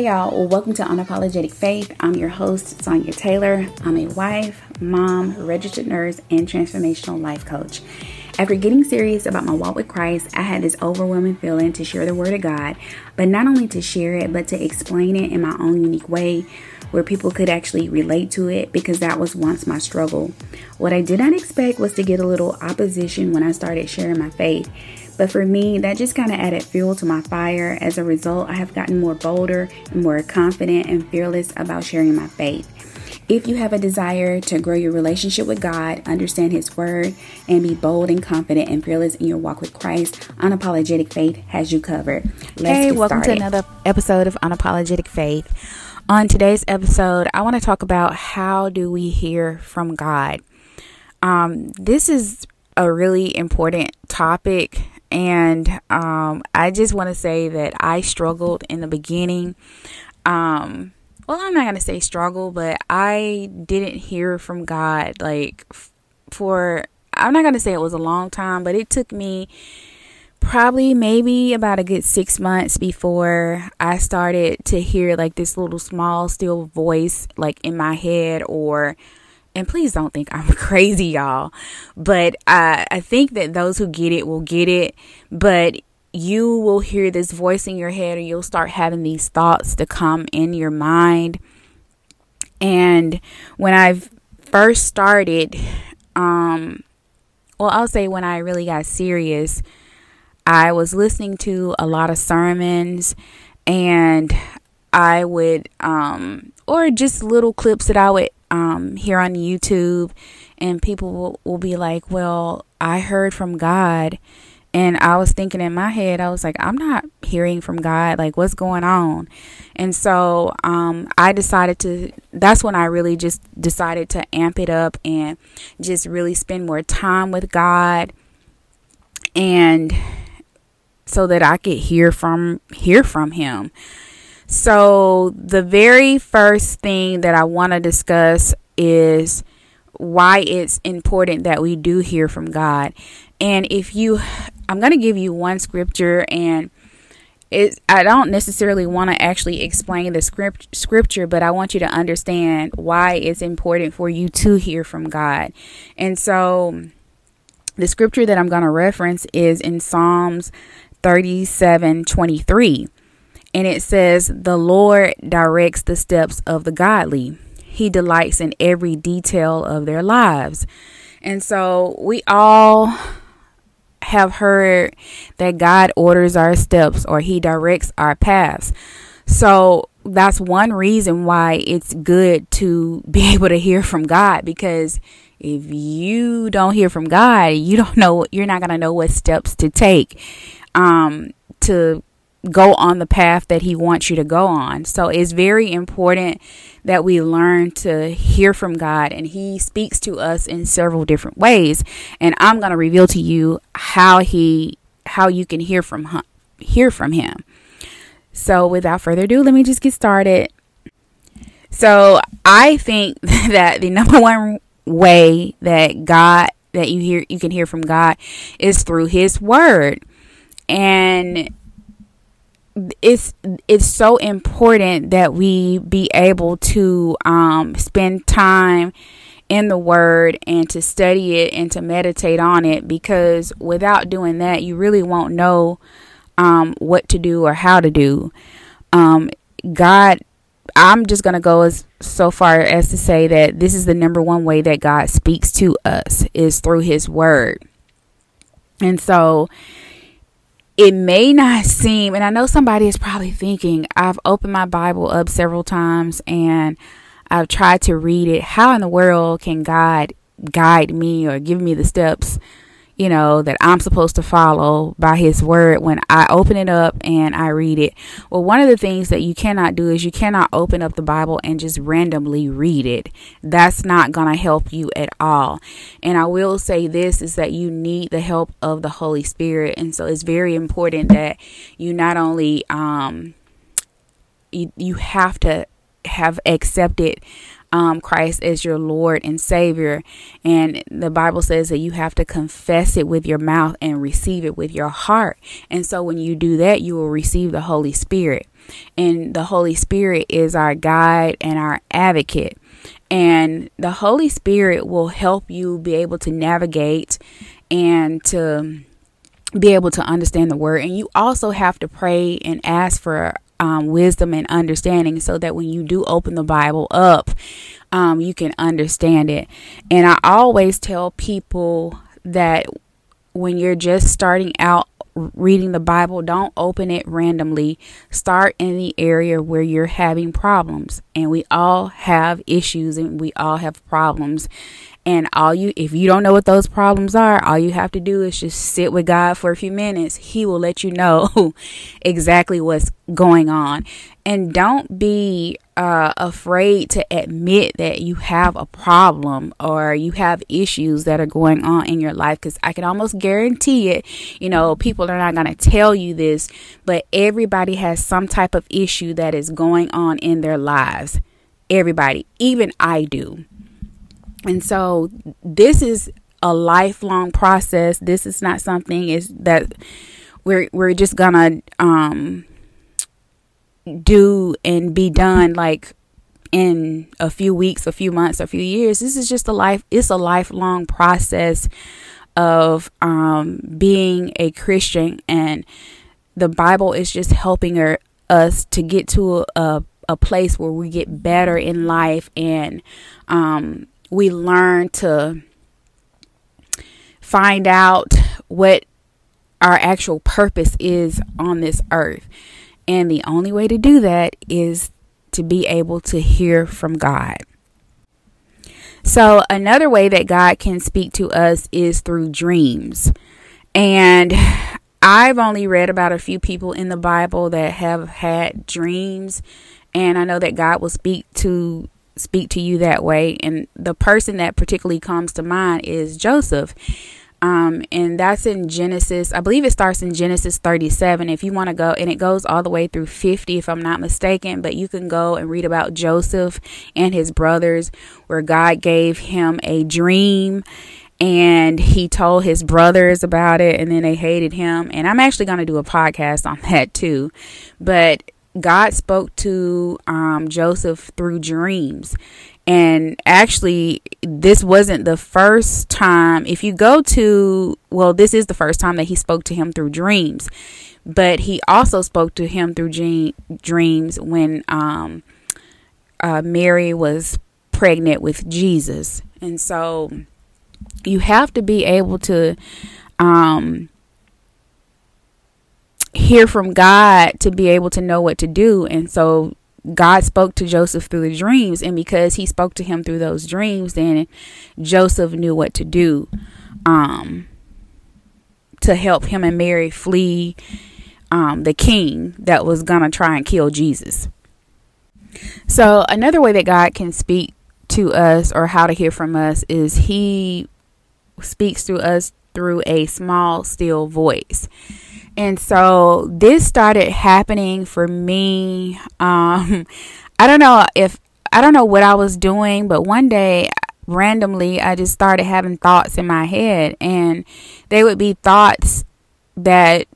Hey y'all, welcome to Unapologetic Faith. I'm your host, Sonya Taylor. I'm a wife, mom, registered nurse, and transformational life coach. After getting serious about my walk with Christ, I had this overwhelming feeling to share the Word of God, but not only to share it, but to explain it in my own unique way where people could actually relate to it because that was once my struggle. What I did not expect was to get a little opposition when I started sharing my faith. But for me, that just kind of added fuel to my fire. As a result, I have gotten more bolder and more confident and fearless about sharing my faith. If you have a desire to grow your relationship with God, understand His Word, and be bold and confident and fearless in your walk with Christ, Unapologetic Faith has you covered. Let's hey, welcome started. to another episode of Unapologetic Faith. On today's episode, I want to talk about how do we hear from God. Um, this is a really important topic and um, I just want to say that I struggled in the beginning. Um, well, I'm not going to say struggle, but I didn't hear from God like for, I'm not going to say it was a long time, but it took me probably maybe about a good six months before I started to hear like this little small, still voice like in my head or and please don't think I'm crazy, y'all. But I, I think that those who get it will get it. But you will hear this voice in your head, or you'll start having these thoughts to come in your mind. And when I first started, um, well, I'll say when I really got serious, I was listening to a lot of sermons and I would, um, or just little clips that I would um, hear on YouTube, and people will, will be like, Well, I heard from God. And I was thinking in my head, I was like, I'm not hearing from God. Like, what's going on? And so um, I decided to, that's when I really just decided to amp it up and just really spend more time with God. And so that I could hear from hear from him. So, the very first thing that I want to discuss is why it's important that we do hear from God. And if you, I'm going to give you one scripture, and it, I don't necessarily want to actually explain the script, scripture, but I want you to understand why it's important for you to hear from God. And so, the scripture that I'm going to reference is in Psalms 37 23 and it says, The Lord directs the steps of the godly. He delights in every detail of their lives. And so we all have heard that God orders our steps or He directs our paths. So that's one reason why it's good to be able to hear from God because if you don't hear from God, you don't know, you're not going to know what steps to take um, to go on the path that he wants you to go on. So it's very important that we learn to hear from God and he speaks to us in several different ways. And I'm going to reveal to you how he how you can hear from hear from him. So without further ado, let me just get started. So I think that the number one way that God that you hear you can hear from God is through his word. And it's it's so important that we be able to um, spend time in the word and to study it and to meditate on it because without doing that you really won't know um, what to do or how to do. Um, god i'm just going to go as so far as to say that this is the number one way that god speaks to us is through his word. And so it may not seem, and I know somebody is probably thinking, I've opened my Bible up several times and I've tried to read it. How in the world can God guide me or give me the steps you know, that I'm supposed to follow by His Word when I open it up and I read it. Well, one of the things that you cannot do is you cannot open up the Bible and just randomly read it. That's not going to help you at all. And I will say this is that you need the help of the Holy Spirit. And so it's very important that you not only, um, you, you have to have accepted um, Christ as your Lord and Savior. And the Bible says that you have to confess it with your mouth and receive it with your heart. And so when you do that, you will receive the Holy Spirit. And the Holy Spirit is our guide and our advocate. And the Holy Spirit will help you be able to navigate and to be able to understand the word. And you also have to pray and ask for um, wisdom and understanding so that when you do open the Bible up, um, you can understand it. And I always tell people that when you're just starting out reading the Bible, don't open it randomly. Start in the area where you're having problems. And we all have issues and we all have problems. And all you, if you don't know what those problems are, all you have to do is just sit with God for a few minutes. He will let you know exactly what's going on. And don't be uh, afraid to admit that you have a problem or you have issues that are going on in your life because I can almost guarantee it. You know, people are not going to tell you this, but everybody has some type of issue that is going on in their lives. Everybody, even I do. And so this is a lifelong process. This is not something is that we're we're just gonna um do and be done like in a few weeks, a few months, a few years. This is just a life it's a lifelong process of um being a Christian and the Bible is just helping her, us to get to a, a place where we get better in life and um we learn to find out what our actual purpose is on this earth. And the only way to do that is to be able to hear from God. So, another way that God can speak to us is through dreams. And I've only read about a few people in the Bible that have had dreams. And I know that God will speak to speak to you that way. And the person that particularly comes to mind is Joseph. Um, and that's in Genesis. I believe it starts in Genesis 37. If you want to go, and it goes all the way through 50, if I'm not mistaken. But you can go and read about Joseph and his brothers, where God gave him a dream and he told his brothers about it, and then they hated him. And I'm actually going to do a podcast on that too. But God spoke to um, Joseph through dreams. And actually, this wasn't the first time. If you go to, well, this is the first time that he spoke to him through dreams. But he also spoke to him through dreams when um, uh, Mary was pregnant with Jesus. And so you have to be able to um, hear from God to be able to know what to do. And so God spoke to Joseph through the dreams. And because he spoke to him through those dreams, then Joseph knew what to do um, to help him and Mary flee um, the king that was going to try and kill Jesus. So, another way that God can speak to us or how to hear from us is he speaks to us through a small, still voice. And so this started happening for me. Um, I don't know if I don't know what I was doing, but one day randomly I just started having thoughts in my head and they would be thoughts that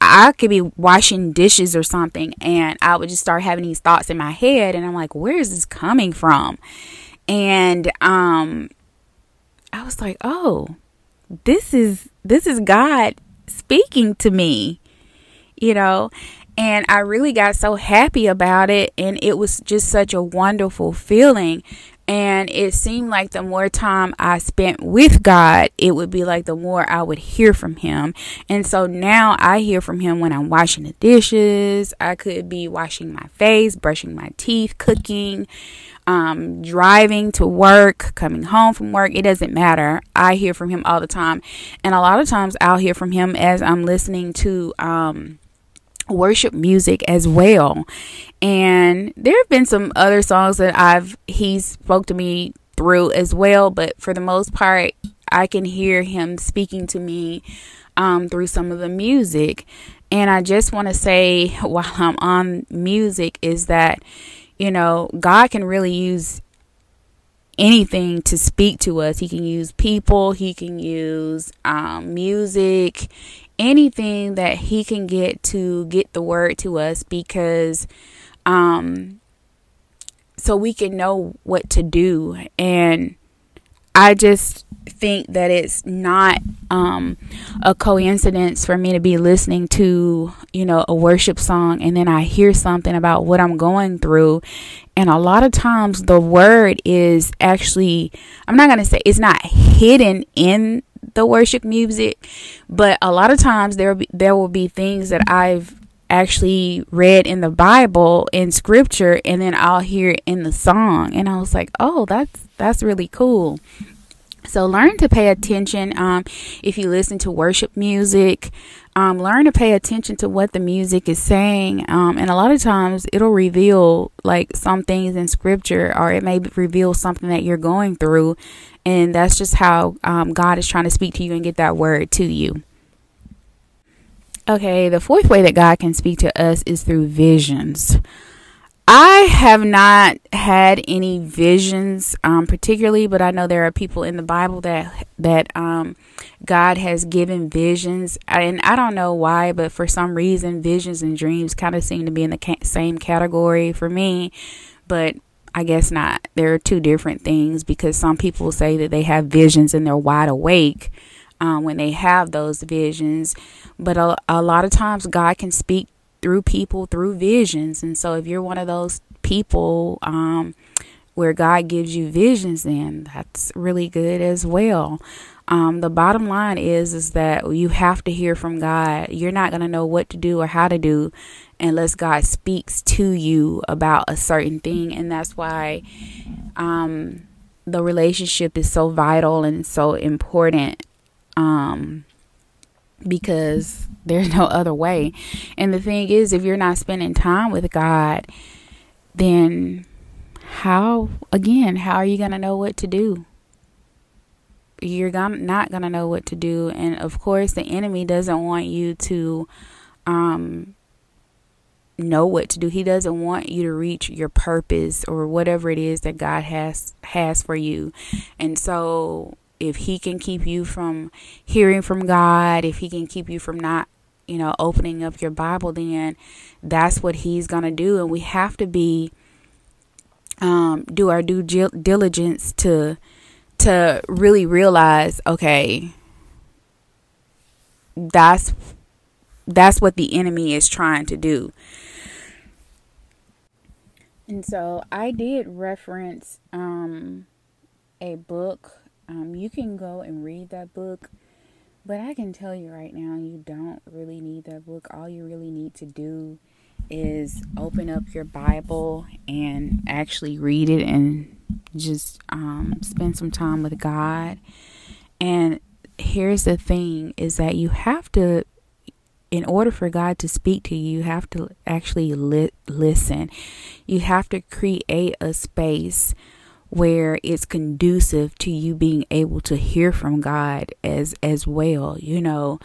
I could be washing dishes or something and I would just start having these thoughts in my head and I'm like, where is this coming from? And um I was like, "Oh, this is this is God speaking to me, you know. And I really got so happy about it. And it was just such a wonderful feeling. And it seemed like the more time I spent with God, it would be like the more I would hear from Him. And so now I hear from Him when I'm washing the dishes. I could be washing my face, brushing my teeth, cooking, um, driving to work, coming home from work. It doesn't matter. I hear from Him all the time. And a lot of times I'll hear from Him as I'm listening to, um, worship music as well. And there have been some other songs that I've he spoke to me through as well, but for the most part, I can hear him speaking to me um, through some of the music. And I just want to say while I'm on music is that you know God can really use anything to speak to us. He can use people, he can use um, music, anything that he can get to get the word to us because um so we can know what to do and I just think that it's not um, a coincidence for me to be listening to, you know, a worship song and then I hear something about what I'm going through. And a lot of times the word is actually, I'm not going to say it's not hidden in the worship music, but a lot of times there will be, there will be things that I've actually read in the Bible in scripture and then I'll hear it in the song and I was like, "Oh, that's that's really cool." So learn to pay attention. Um, if you listen to worship music, um, learn to pay attention to what the music is saying. Um, and a lot of times it'll reveal like some things in scripture, or it may reveal something that you're going through. And that's just how um, God is trying to speak to you and get that word to you. Okay, the fourth way that God can speak to us is through visions. I have not had any visions, um, particularly, but I know there are people in the Bible that that um, God has given visions, and I don't know why, but for some reason, visions and dreams kind of seem to be in the ca- same category for me. But I guess not. There are two different things because some people say that they have visions and they're wide awake um, when they have those visions, but a, a lot of times God can speak through people through visions. And so if you're one of those people um, where God gives you visions, then that's really good as well. Um, the bottom line is is that you have to hear from God. You're not going to know what to do or how to do unless God speaks to you about a certain thing, and that's why um, the relationship is so vital and so important. Um, because there's no other way. And the thing is, if you're not spending time with God, then how, again, how are you going to know what to do? You're gonna, not going to know what to do. And of course, the enemy doesn't want you to um, know what to do. He doesn't want you to reach your purpose or whatever it is that God has has for you. And so if he can keep you from hearing from God, if he can keep you from not, you know, opening up your Bible, then that's what he's going to do. And we have to be, um, do our due diligence to, to really realize, okay, that's, that's what the enemy is trying to do. And so I did reference, um, a book um, you can go and read that book, but I can tell you right now, you don't really need that book. All you really need to do is open up your Bible and actually read it and just um, spend some time with God. And here's the thing is that you have to in order for God to speak to you, you have to actually li- listen. You have to create a space where it's conducive to you being able to hear from God as as well. You know,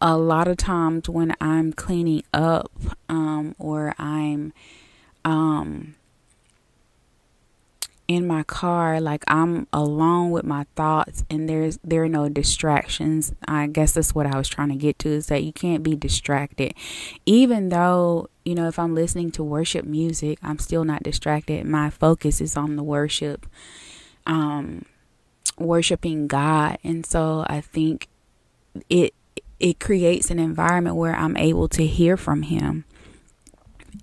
a lot of times when I'm cleaning up um, or I'm um, in my car like I'm alone with my thoughts and there's there are no distractions. I guess that's what I was trying to get to is that you can't be distracted. Even though, you know, if I'm listening to worship music, I'm still not distracted. My focus is on the worship um worshiping God. And so I think it it creates an environment where I'm able to hear from him.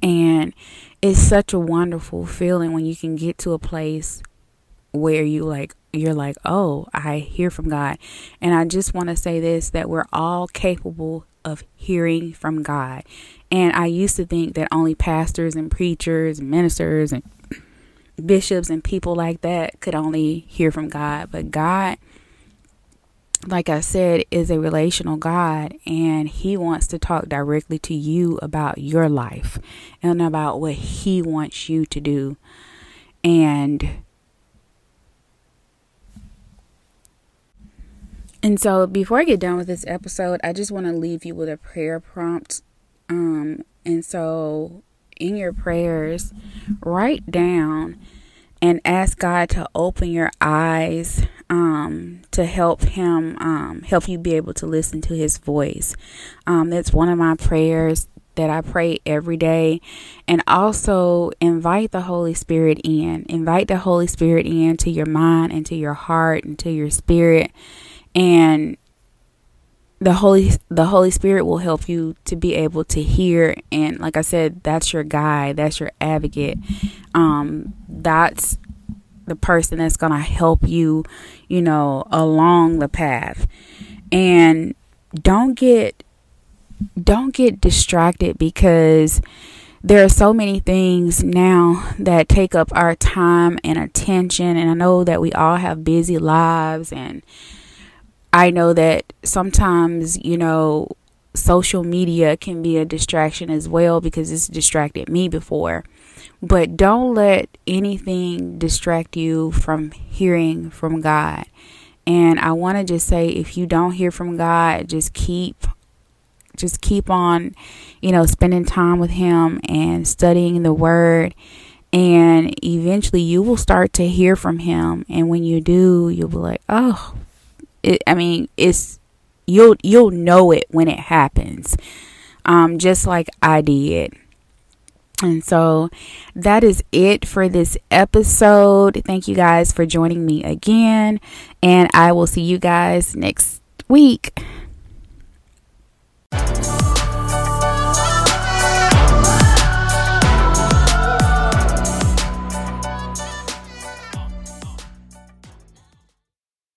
And it's such a wonderful feeling when you can get to a place where you like you're like, "Oh, I hear from God." And I just want to say this that we're all capable of hearing from God. And I used to think that only pastors and preachers, and ministers and bishops and people like that could only hear from God, but God like I said, is a relational God, and He wants to talk directly to you about your life and about what He wants you to do. And and so, before I get done with this episode, I just want to leave you with a prayer prompt. Um, and so, in your prayers, write down and ask God to open your eyes um, to help him um, help you be able to listen to his voice. Um, that's one of my prayers that I pray every day. And also invite the Holy Spirit in. Invite the Holy Spirit in to your mind and to your heart and to your spirit. And the holy the holy spirit will help you to be able to hear and like i said that's your guide that's your advocate um that's the person that's going to help you you know along the path. And don't get don't get distracted because there are so many things now that take up our time and attention. And i know that we all have busy lives. And I know that sometimes, you know, social media can be a distraction as well because it's distracted me before. But don't let anything distract you from hearing from God. And I want to just say if you don't hear from God, just keep just keep on, you know, spending time with him and studying the word and eventually you will start to hear from him and when you do, you'll be like, "Oh, it, I mean, it's you'll you'll know it when it happens. Um, just like I did. And so that is it for this episode. Thank you guys for joining me again. And I will see you guys next week.